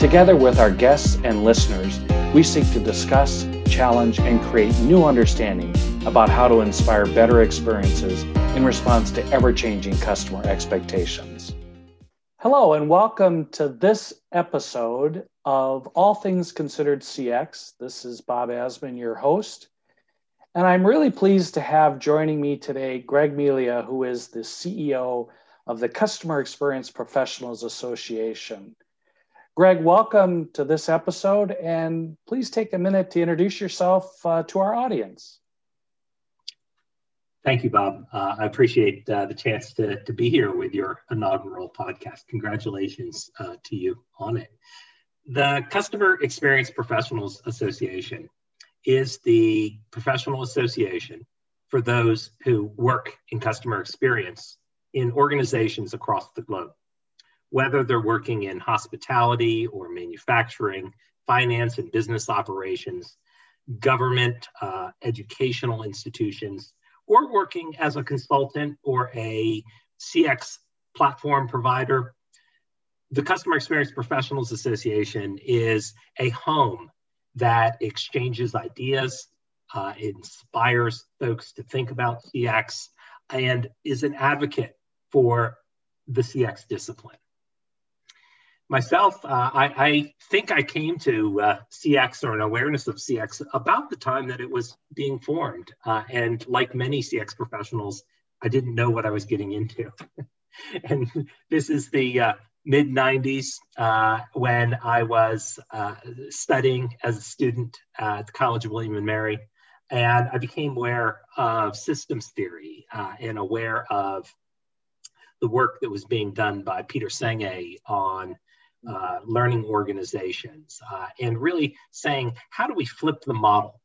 Together with our guests and listeners, we seek to discuss, challenge, and create new understanding about how to inspire better experiences in response to ever changing customer expectations. Hello, and welcome to this episode of All Things Considered CX. This is Bob Azman, your host. And I'm really pleased to have joining me today Greg Melia, who is the CEO of the Customer Experience Professionals Association. Greg, welcome to this episode, and please take a minute to introduce yourself uh, to our audience. Thank you, Bob. Uh, I appreciate uh, the chance to, to be here with your inaugural podcast. Congratulations uh, to you on it. The Customer Experience Professionals Association is the professional association for those who work in customer experience in organizations across the globe whether they're working in hospitality or manufacturing, finance and business operations, government, uh, educational institutions, or working as a consultant or a CX platform provider. The Customer Experience Professionals Association is a home that exchanges ideas, uh, inspires folks to think about CX, and is an advocate for the CX discipline myself, uh, I, I, think I came to uh, CX or an awareness of CX about the time that it was being formed. Uh, and like many CX professionals, I didn't know what I was getting into. and this is the uh, mid 90s uh, when I was uh, studying as a student at the College of William and Mary. And I became aware of systems theory and aware of the work that was being done by Peter Senge on uh, learning organizations, uh, and really saying, how do we flip the model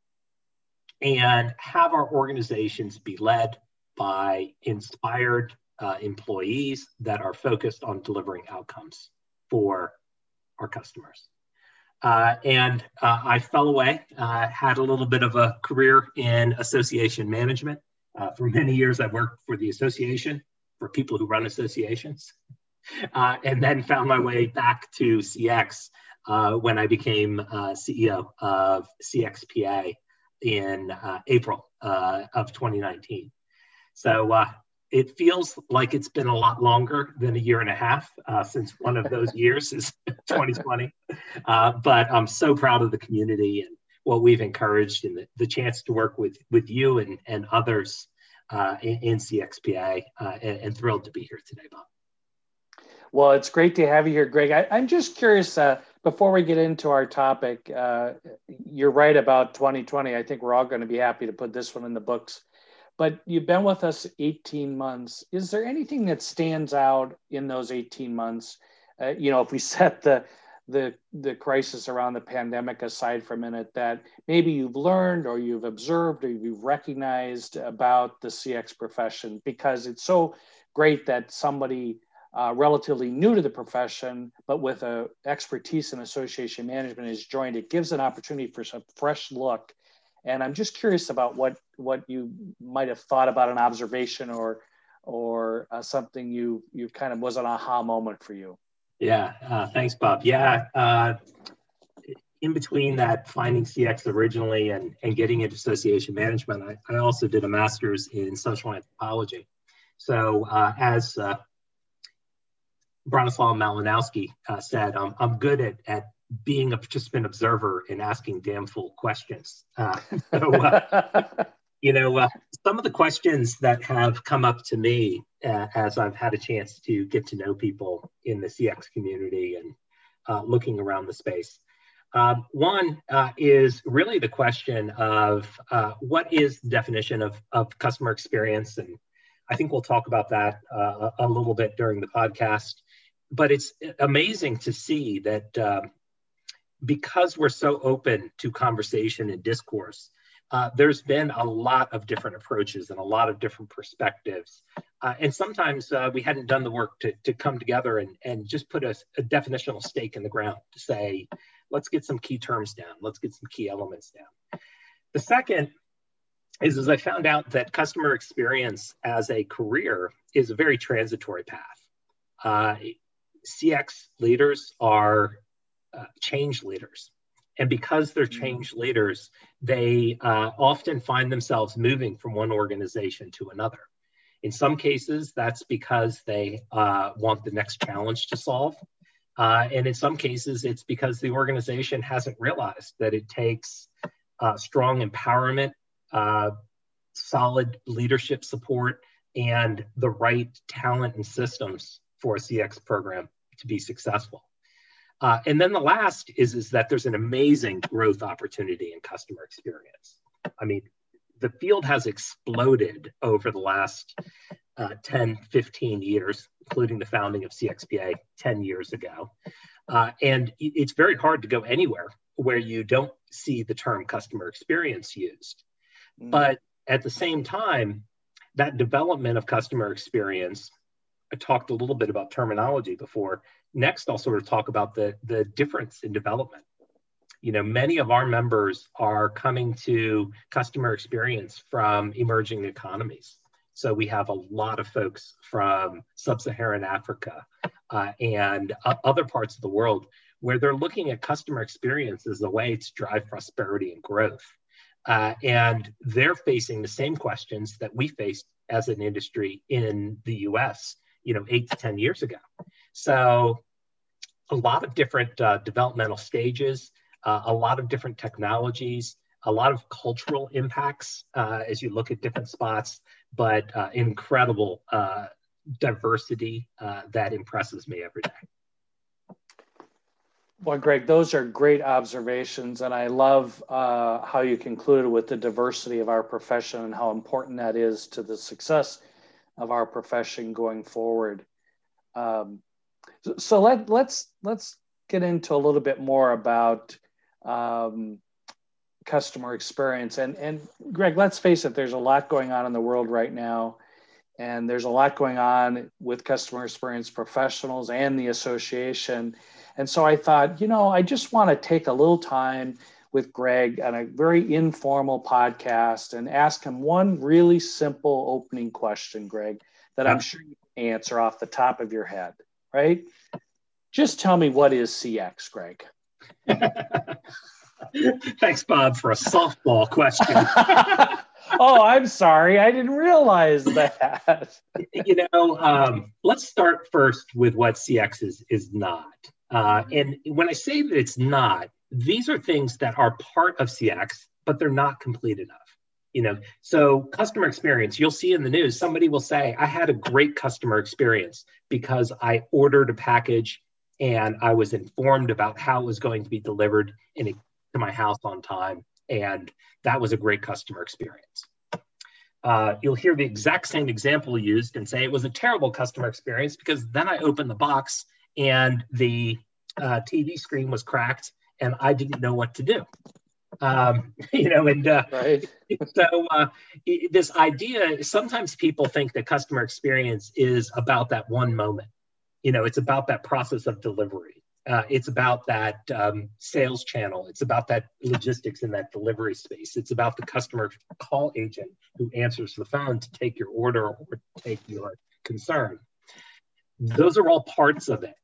and have our organizations be led by inspired uh, employees that are focused on delivering outcomes for our customers? Uh, and uh, I fell away, had a little bit of a career in association management. for many years, I worked for the association for people who run associations uh, and then found my way back to CX uh, when I became uh, CEO of CXPA in uh, April uh, of 2019. So uh, it feels like it's been a lot longer than a year and a half since one of those years is 2020. but I'm so proud of the community and what we've encouraged and the, the chance to work with, with you and, and others in, in, CXPA and, and thrilled to be here today, Bob. Well, it's great to have you here, Greg. I, am just curious. Uh, before we get into our topic, uh, you're right about 2020. I think we're all going to be happy to put this one in the books. But you've been with us 18 months. Is there anything that stands out in those 18 months? Uh, you know, if we set the the the crisis around the pandemic aside for a minute, that maybe you've learned or you've observed or you've recognized about the CX profession, because it's so great that somebody uh, relatively new to the profession, but with a expertise in association management is joined, it gives an opportunity for some fresh look. And I'm just curious about what what you might have thought about an observation or or uh, something you you kind of was an aha moment for you. Yeah, uh, thanks, Bob. Yeah, uh, in between that finding CX originally and, and getting into association management, I, I also did a master's in social anthropology. So uh, as uh, Bronislaw Malinowski uh, said, um, I'm good at, at being a participant observer and asking damn fool questions. Uh, so, uh, you know, uh, some of the questions that have come up to me uh, as I've had a chance to get to know people in the CX community and uh, looking around the space. Um, one is really the question of what is the definition of, of customer experience? And I think we'll talk about that a little bit during the podcast but it's amazing to see that um, because we're so open to conversation and discourse, uh, there's been a lot of different approaches and a lot of different perspectives. Uh, and sometimes uh, we hadn't done the work to, to come together and, and just put a, a, definitional stake in the ground to say, let's get some key terms down, let's get some key elements down. The second is, as I found out that customer experience as a career is a very transitory path. CX leaders are uh, change leaders. And because they're mm-hmm. change leaders, they uh, often find themselves moving from one organization to another. In some cases, that's because they uh, want the next challenge to solve. Uh, and in some cases, it's because the organization hasn't realized that it takes uh, strong empowerment, uh, solid leadership support, and the right talent and systems for a CX program to be successful. Uh, and then the last is, is that there's an amazing growth opportunity in customer experience. I mean, the field has exploded over the last uh, 10, 15 years, including the founding of CXPA 10 years ago. Uh, and it's very hard to go anywhere where you don't see the term customer experience used. Mm. But at the same time, that development of customer experience, I talked a little bit about terminology before, next I'll sort of talk about the, the difference in development. You know, many of our members are coming to customer experience from emerging economies. So we have a lot of folks from sub-Saharan Africa uh, and uh, other parts of the world where they're looking at customer experience as a way to drive prosperity and growth. Uh, and they're facing the same questions that we faced as an industry in the US, you know, eight to 10 years ago. So a lot of different uh, developmental stages, uh, a lot of different technologies, a lot of cultural impacts uh, as you look at different spots, but uh, incredible uh, diversity uh, that impresses me every day. Well, Greg, those are great observations, and I love how you concluded with the diversity of our profession and how important that is to the success of our profession going forward. Um, so let let's let's get into a little bit more about um, customer experience and and Greg, let's face it, there's a lot going on in the world right now, and there's a lot going on with customer experience professionals and the association. And so I thought, you know, I just want to take a little time with Greg on a very informal podcast and ask him one really simple opening question, Greg, that I'm sure you can answer off the top of your head right? Just tell me what is CX, Greg? Thanks, Bob, for a softball question. oh, I'm sorry. I didn't realize that. you know, um, let's start first with what CX is, is not. Uh, and when I say that it's not, these are things that are part of CX, but they're not complete enough you know? So customer experience you'll see in the news somebody will say i had a great customer experience because i ordered a package and i was informed about how it was going to be delivered in a, to my house on time and that was a great customer experience. Uh, you'll hear the exact same example used and say it was a terrible customer experience because then i opened the box and the uh, tv screen was cracked and i didn't know what to do um, you know, and uh, right. so uh, this idea, sometimes people think that customer experience is about that one moment. You know, it's about that process of delivery. Uh, it's about that um, sales channel. It's about that logistics in that delivery space. It's about the customer call agent who answers the phone to take your order or take your concern. Those are all parts of it.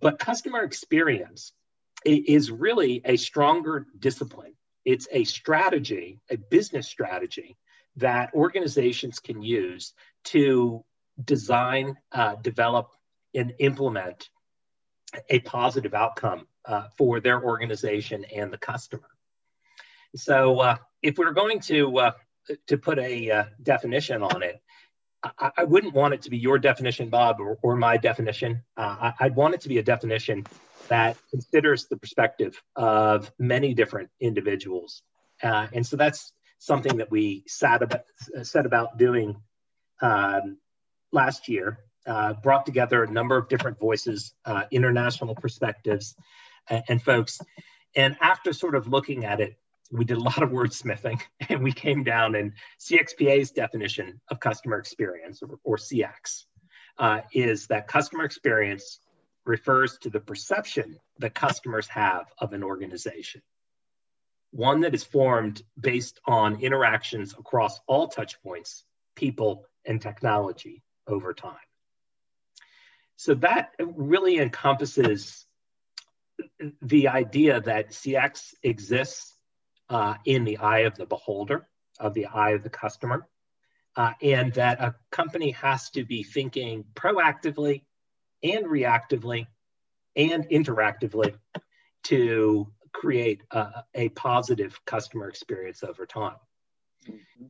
But customer experience is really a stronger discipline. It's a strategy, a business strategy that organizations can use to design, uh, develop, and implement a positive outcome uh, for their organization and the customer. So, uh, if we're going to uh, to put a uh, definition on it, I, I, wouldn't want it to be your definition, Bob, or, or my definition. Uh, I, would want it to be a definition that considers the perspective of many different individuals. Uh, and so that's something that we sat about, set about doing um, last year, uh, brought together a number of different voices, uh, international perspectives, and, and folks. And after sort of looking at it, we did a lot of wordsmithing and we came down and CXPA's definition of customer experience or, or CX uh, is that customer experience refers to the perception that customers have of an organization. One that is formed based on interactions across all touch points, people, and technology over time. So that really encompasses the idea that CX exists uh, in the eye of the beholder, of the eye of the customer, uh, and that a company has to be thinking proactively and reactively and interactively to create a, a positive customer experience over time. Mm-hmm.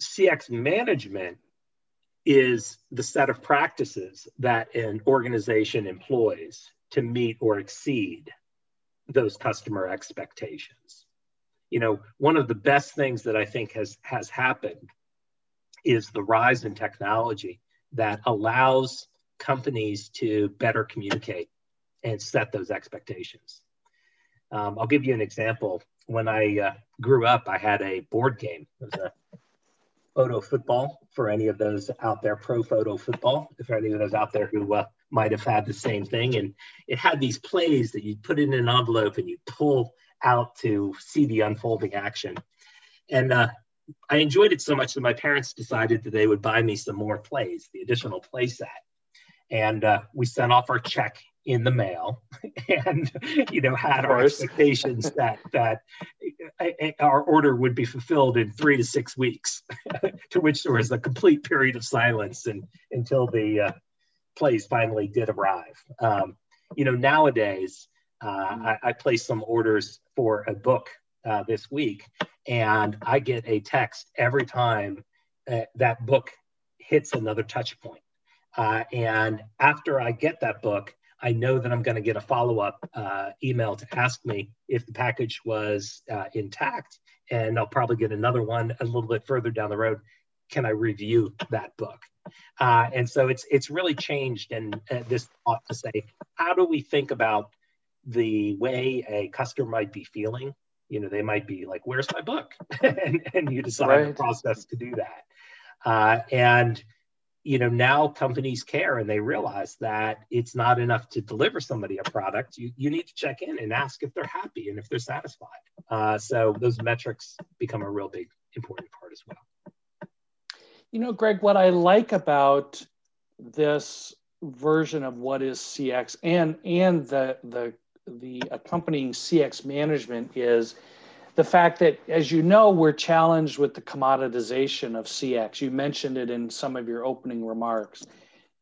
CX management is the set of practices that an organization employs to meet or exceed those customer expectations. You know, one of the best things that I think has has happened is the rise in technology that allows companies to better communicate and set those expectations. Um, I'll give you an example. When I uh, grew up, I had a board game. It was a photo football for any of those out there, pro photo football, if any of those out there who uh, might have had the same thing. And it had these plays that you'd put in an envelope and you pull out to see the unfolding action. And uh, I enjoyed it so much that my parents decided that they would buy me some more plays, the additional play set. And uh, we sent off our check in the mail and you know had our expectations that that our order would be fulfilled in three to six weeks to which there was a complete period of silence and until the uh, plays finally did arrive. Um, you know nowadays uh, I, I placed some orders for a book uh, this week and i get a text every time uh, that book hits another touch point uh, and after i get that book I know that I'm going to get a follow up uh, email to ask me if the package was uh, intact. And I'll probably get another one a little bit further down the road. Can I review that book? Uh, and so it's it's really changed. And uh, this ought to say, how do we think about the way a customer might be feeling? You know, they might be like, "Where's my book?" and, and you decide right. the process to do that. Uh, and you know now companies care and they realize that it's not enough to deliver somebody a product. You, you need to check in and ask if they're happy and if they're satisfied. Uh, so those metrics become a real big important part as well. You know greg what i like about this version of what is cx and and the the the accompanying cx management is the fact that, as you know, we're challenged with the commoditization of CX. You mentioned it in some of your opening remarks.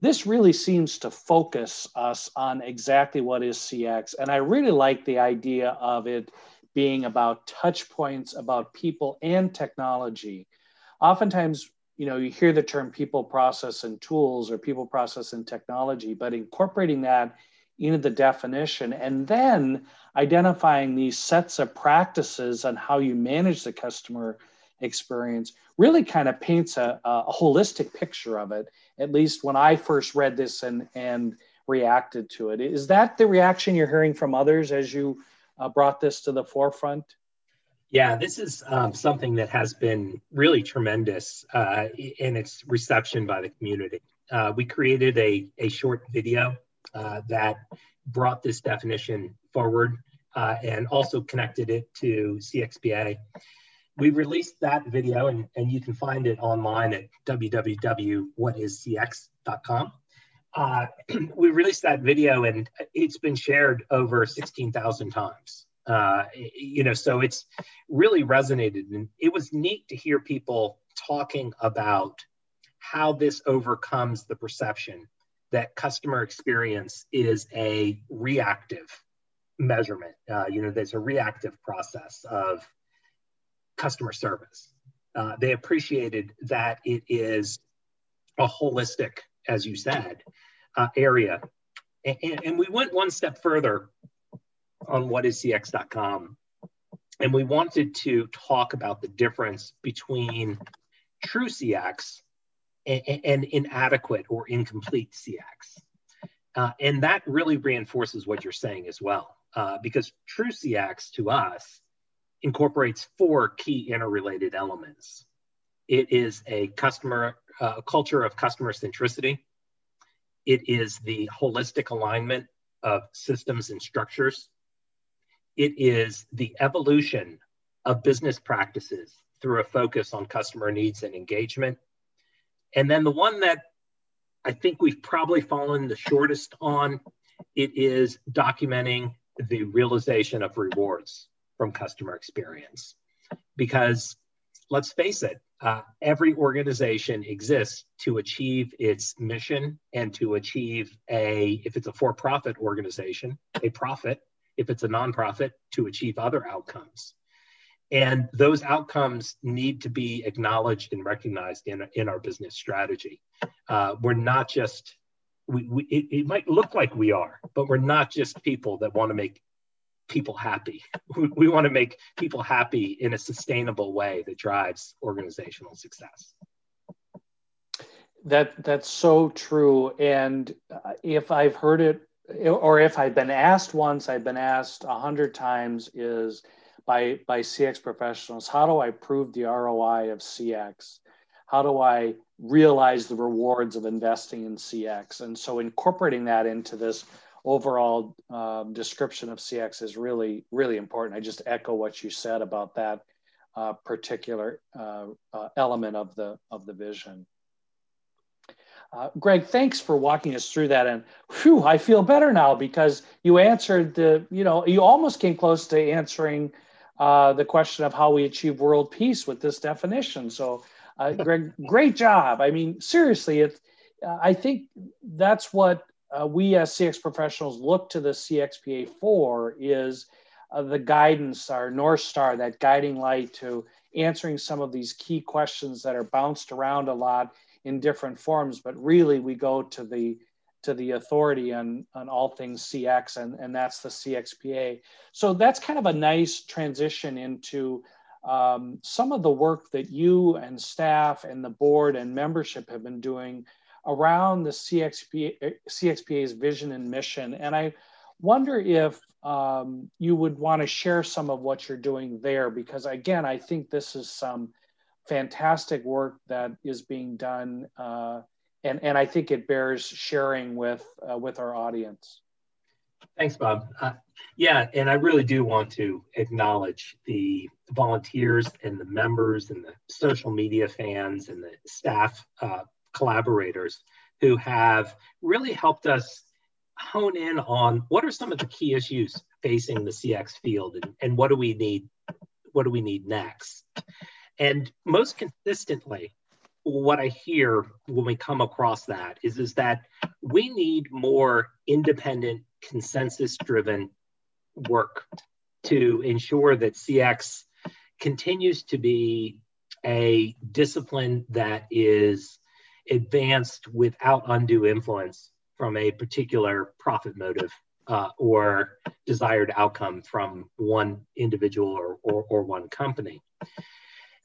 This really seems to focus us on exactly what is CX. And I really like the idea of it being about touch points, about people and technology. Oftentimes, you know, you hear the term people process and tools or people process and technology, but incorporating that into the definition and then identifying these sets of practices on how you manage the customer experience really kind of paints a, a holistic picture of it at least when i first read this and and reacted to it. Is that the reaction you're hearing from others as you uh, brought this to the forefront? Yeah, this is um, something that has been really tremendous uh, in its reception by the community. Uh, we created a, a short video uh, that brought this definition forward uh, and also connected it to CXPA. We released that video and, and you can find it online at www.whatiscx.com. Uh, we released that video and it's been shared over 16,000 times. Uh, you know, so it's really resonated and it was neat to hear people talking about how this overcomes the perception that customer experience is a reactive measurement. Uh, you know, there's a reactive process of customer service. Uh, they appreciated that it is a holistic, as you said, uh, area. And, and, we went one step further on what is CX.com. And we wanted to talk about the difference between true CX and, and inadequate or incomplete CX. Uh, and that really reinforces what you're saying as well, uh, because true CX to us incorporates four key interrelated elements. It is a customer uh, culture of customer centricity. It is the holistic alignment of systems and structures. It is the evolution of business practices through a focus on customer needs and engagement. And then the one that I think we've probably fallen the shortest on, it is documenting the realization of rewards from customer experience. Because let's face it, uh, every organization exists to achieve its mission and to achieve a, if it's a for profit organization, a profit. If it's a nonprofit, to achieve other outcomes. And those outcomes need to be acknowledged and recognized in, in our business strategy. Uh, we're not just, we, we, it, it might look like we are, but we're not just people that want to make people happy. We, we want to make people happy in a sustainable way that drives organizational success. That that's so true. And uh, if I've heard it, or if I've been asked once, I've been asked a hundred times, is by by CX professionals, how do I prove the ROI of CX? How do I realize the rewards of investing in CX? And so incorporating that into this overall um, description of CX is really, really important. I just echo what you said about that uh, particular uh, uh, element of the of the vision. Uh, Greg, thanks for walking us through that, and whew, I feel better now because you answered the, you know, you almost came close to answering uh, the question of how we achieve world peace with this definition. So, uh, Greg, great job. I mean, seriously, it. I think that's what uh, we as CX professionals look to the CXPA for is uh, the guidance, our North Star, that guiding light to answering some of these key questions that are bounced around a lot in different forms. But really, we go to the to the authority on, on all things CX, and, and that's the CXPA. So that's kind of a nice transition into um, some of the work that you and staff and the board and membership have been doing around the CXP, CXPA's vision and mission. And I wonder if um, you would want to share some of what you're doing there, because again, I think this is some fantastic work that is being done, uh, and and I think it bears sharing with uh, with our audience. Thanks, Bob. Uh, yeah, and I really do want to acknowledge the volunteers and the members and the social media fans and the staff uh, collaborators who have really helped us hone in on what are some of the key issues facing the CX field and, and what do we need what do we need next and most consistently what I hear when we come across that is, is that we need more independent, consensus driven work to ensure that CX continues to be a discipline that is advanced without undue influence from a particular profit motive uh, or desired outcome from one individual or, or, or one company.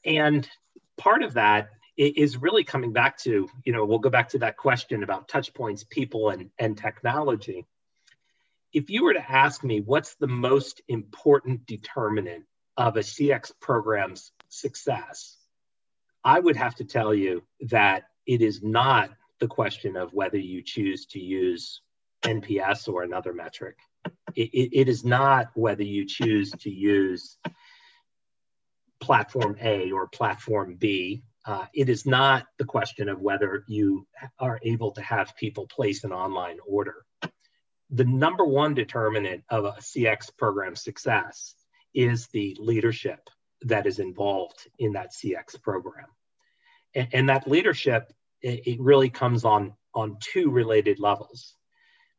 And part of that is really coming back to, you know, we'll go back to that question about touch points, people, and, and technology. If you were to ask me what's the most important determinant of a CX program's success, I would have to tell you that it is not the question of whether you choose to use NPS or another metric. It, it, it is not whether you choose to use platform A or platform B. Uh, it is not the question of whether you are able to have people place an online order. The number one determinant of a CX program success is the leadership that is involved in that CX program. And, and that leadership it, it really comes on on two related levels.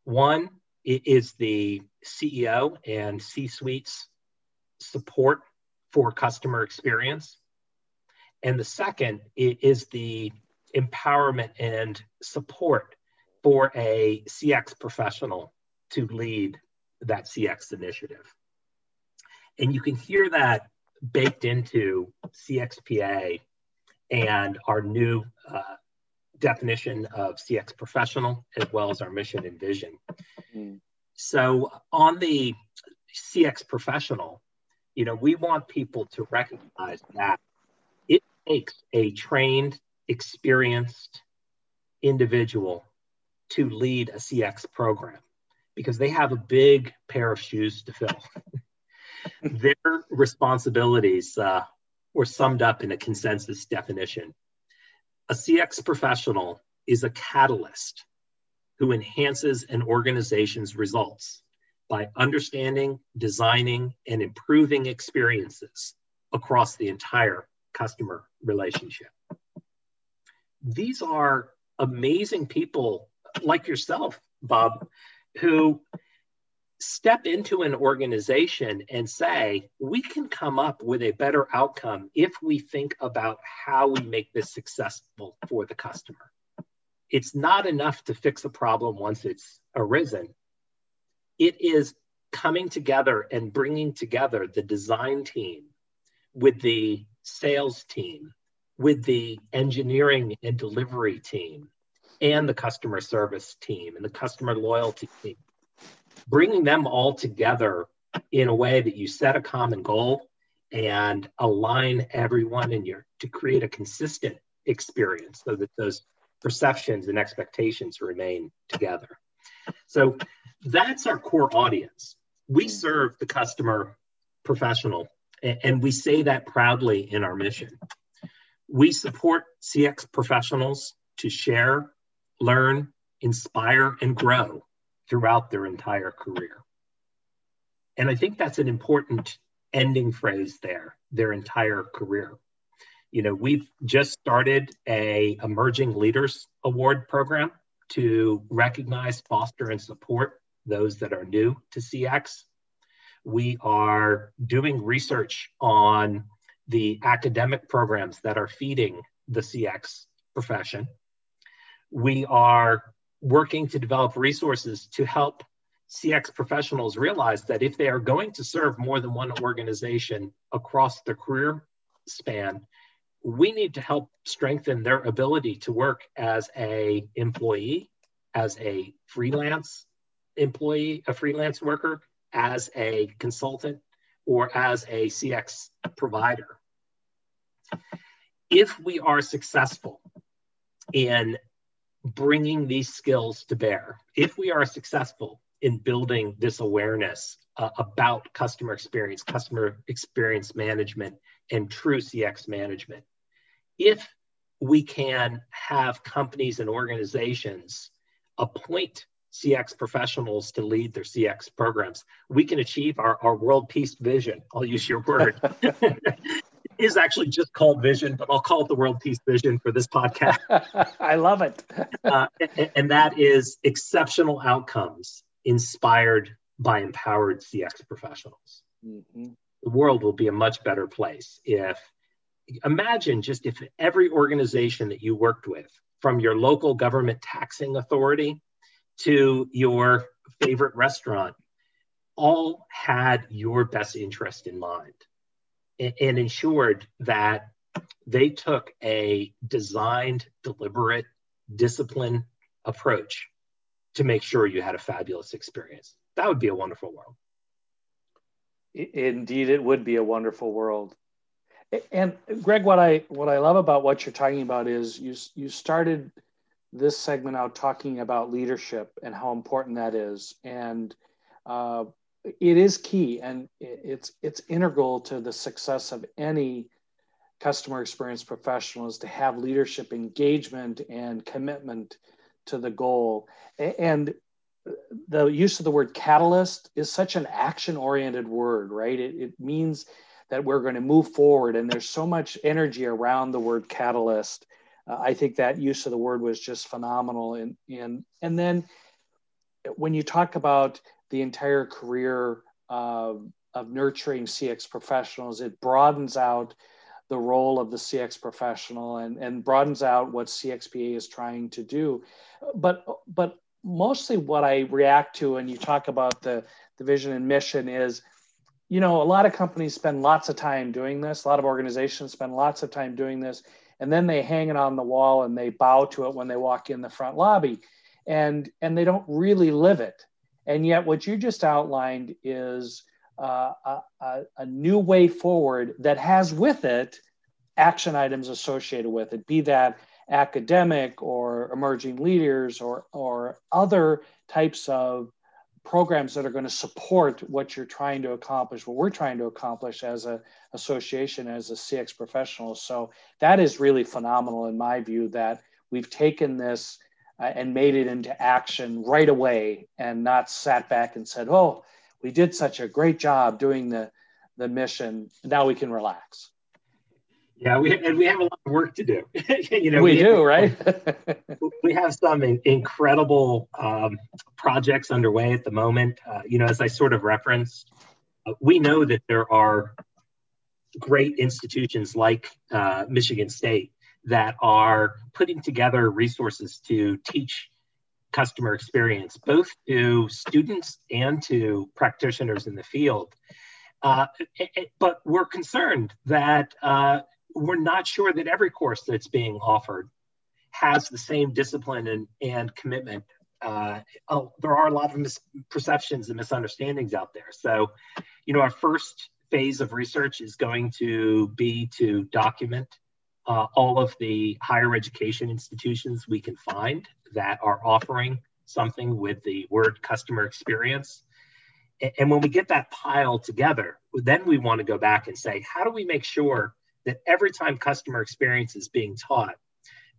One is the CEO and C-suite's support for customer experience. And the second is the empowerment and support for a CX professional to lead that CX initiative. And you can hear that baked into CXPA and our new uh, definition of CX professional as well as our mission and vision. Mm. So on the CX professional, you know, we want people to recognize that it takes a trained, experienced individual to lead a CX program because they have a big pair of shoes to fill. Their responsibilities uh, were summed up in a consensus definition. A CX professional is a catalyst who enhances an organization's results by understanding, designing, and improving experiences across the entire customer relationship. These are amazing people like yourself, Bob, who step into an organization and say, we can come up with a better outcome if we think about how we make this successful for the customer. It's not enough to fix a problem once it's arisen. It is coming together and bringing together the design team with the sales team, with the engineering and delivery team, and the customer service team and the customer loyalty team bringing them all together in a way that you set a common goal and align everyone in your to create a consistent experience so that those perceptions and expectations remain together. So that's our core audience. We serve the customer professional, and we say that proudly in our mission. We support CX professionals to share, learn, inspire, and grow throughout their entire career. And I think that's an important ending phrase there, their entire career. You know, we've just started a emerging leaders award program to recognize, foster, and support those that are new to CX. We are doing research on the academic programs that are feeding the CX profession. We are working to develop resources to help CX professionals realize that if they are going to serve more than one organization across the career span, we need to help strengthen their ability to work as a employee, as a freelance employee, a freelance worker, as a consultant, or as a CX provider. If we are successful in bringing these skills to bear. If we are successful in building this awareness uh, about customer experience, customer experience management, and true CX management, if we can have companies and organizations appoint CX professionals to lead their CX programs, we can achieve our, our world peace vision. I'll use your word. is actually just called Vision, but I'll call it the World Peace Vision for this podcast. I love it. uh, and, and, that is exceptional outcomes inspired by empowered CX professionals. Mm-hmm. The world will be a much better place if, imagine just if every organization that you worked with, from your local government taxing authority to your favorite restaurant, all had your best interest in mind and ensured that they took a designed, deliberate, disciplined approach to make sure you had a fabulous experience. That would be a wonderful world. Indeed, it would be a wonderful world. And Greg, what I what I love about what you're talking about is you you started this segment out talking about leadership and how important that is, and uh, it is key and it's it's integral to the success of any customer experience professional is to have leadership engagement and commitment to the goal. And the use of the word catalyst is such an action oriented word right? It, it means that we're going to move forward and there's so much energy around the word catalyst. Uh, i think that use of the word was just phenomenal and and and then when you talk about the entire career uh, of nurturing CX professionals. It broadens out the role of the CX professional and, and broadens out what CXPA is trying to do. But but mostly what I react to when you talk about the, the vision and mission is, you know, a lot of companies spend lots of time doing this, a lot of organizations spend lots of time doing this, and then they hang it on the wall and they bow to it when they walk in the front lobby and and they don't really live it and yet what you just outlined is uh, a, a, new way forward that has with it action items associated with it be that academic or emerging leaders or or other types of programs that are going to support what you're trying to accomplish, what we're trying to accomplish as an association, as a CX professional. So that is really phenomenal in my view that we've taken this and made it into action right away and not sat back and said, oh, we did such a great job doing the, the mission. Now we can relax. Yeah, we and we have a lot of work to do. you know, we, we do, have, right? we have some incredible um, projects underway at the moment. Uh, you know, as I sort of referenced, uh, we know that there are great institutions like uh, Michigan State that are putting together resources to teach customer experience, both to students and to practitioners in the field. Uh, but we're concerned that uh, we're not sure that every course that's being offered has the same discipline and, and commitment. Uh, oh, there are a lot of misperceptions and misunderstandings out there. So, you know, our first phase of research is going to be to document uh, all of the higher education institutions we can find that are offering something with the word customer experience. And when we get that pile together, then we want to go back and say, how do we make sure that every time customer experience is being taught,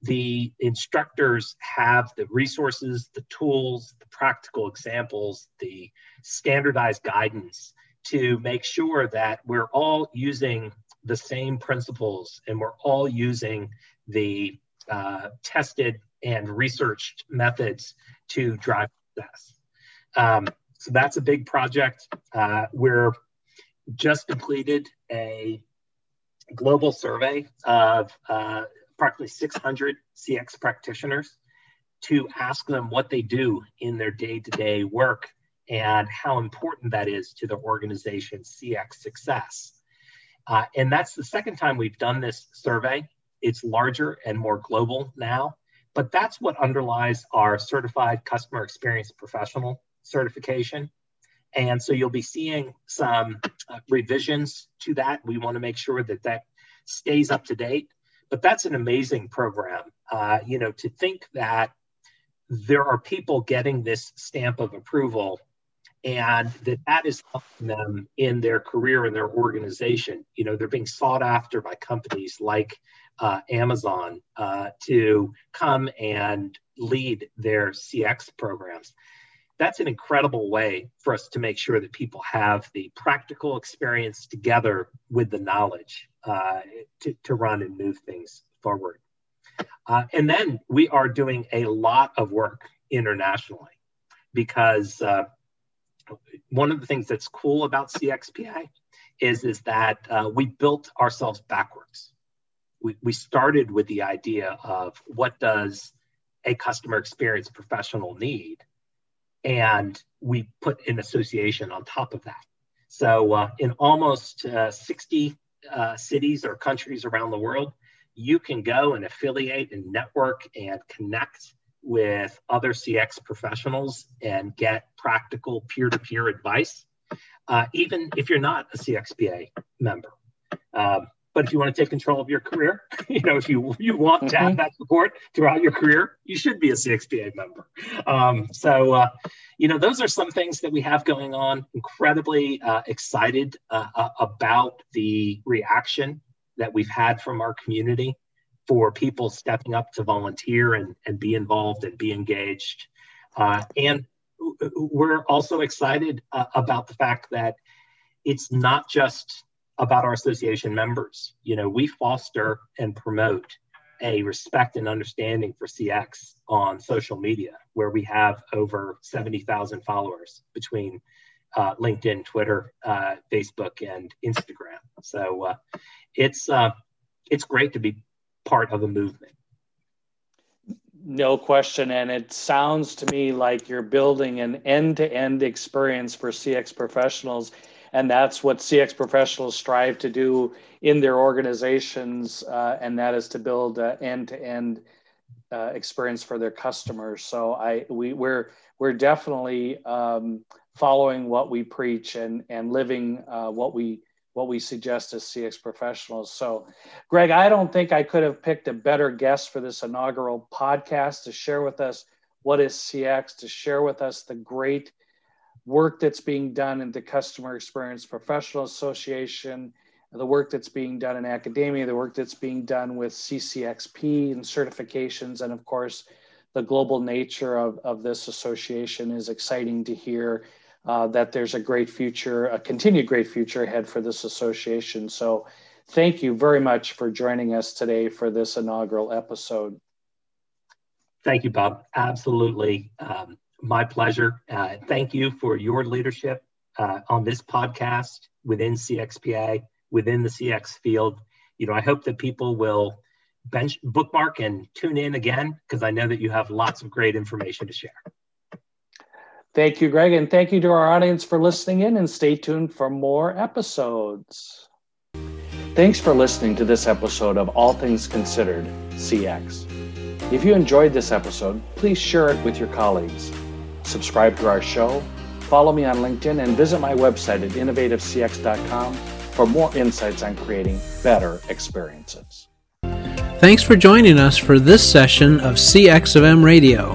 the instructors have the resources, the tools, the practical examples, the standardized guidance to make sure that we're all using the same principles and we're all using the uh, tested and researched methods to drive success. Um, so that's a big project. Uh, we're just completed a global survey of uh, approximately 600 CX practitioners to ask them what they do in their day to day work and how important that is to the organization's CX success. Uh, and that's the second time we've done this survey. It's larger and more global now, but that's what underlies our certified customer experience professional certification. And so you'll be seeing some uh, revisions to that. We want to make sure that that stays up to date. But that's an amazing program. Uh, you know, to think that there are people getting this stamp of approval and that that is helping them in their career and their organization. You know, they're being sought after by companies like uh, Amazon uh, to come and lead their CX programs that's an incredible way for us to make sure that people have the practical experience together with the knowledge uh, to, to run and move things forward. Uh, and then we are doing a lot of work internationally because uh, one of the things that's cool about CXPA is, is that uh, we built ourselves backwards. We, we started with the idea of what does a customer experience professional need? and we put an association on top of that. So uh, in almost uh, 60 uh, cities or countries around the world, you can go and affiliate and network and connect with other CX professionals and get practical peer-to-peer advice, uh, even if you're not a CXPA member. Um, but if you want to take control of your career, you know, if you you want to have mm-hmm. that support throughout your career, you should be a CXPA member. Um, so, uh, you know, those are some things that we have going on. Incredibly uh, excited uh, uh about the reaction that we've had from our community for people stepping up to volunteer and, and be involved and be engaged. Uh, and we're also excited uh, about the fact that it's not just about our association members. You know, we foster and promote a respect and understanding for CX on social media, where we have over 70,000 followers between uh, LinkedIn, Twitter, uh, Facebook, and Instagram. So uh, it's uh, it's great to be part of a movement. No question, and it sounds to me like you're building an end-to-end experience for CX professionals and that's what CX professionals strive to do in their organizations, uh, and that is to build an end to end experience for their customers. So I we we're we're definitely um, following what we preach and and living uh, what we what we suggest as CX professionals. So, Greg, I don't think I could have picked a better guest for this inaugural podcast to share with us what is CX, to share with us the great work that's being done in the Customer Experience Professional Association, the work that's being done in academia, the work that's being done with CCXP and certifications, and of course, the global nature of, of this association is exciting to hear uh, that there's a great future, a continued great future ahead for this association. So, thank you very much for joining us today for this inaugural episode. Thank you, Bob. Absolutely. Um, my pleasure. Uh, thank you for your leadership uh, on this podcast within CXPA, within the CX field. You know, I hope that people will bench bookmark and tune in again because I know that you have lots of great information to share. Thank you, Greg, and thank you to our audience for listening in and stay tuned for more episodes. Thanks for listening to this episode of All Things Considered CX. If you enjoyed this episode, please share it with your colleagues subscribe to our show, follow me on LinkedIn, and visit my website at innovativecx.com for more insights on creating better experiences. Thanks for joining us for this session of CX of M Radio.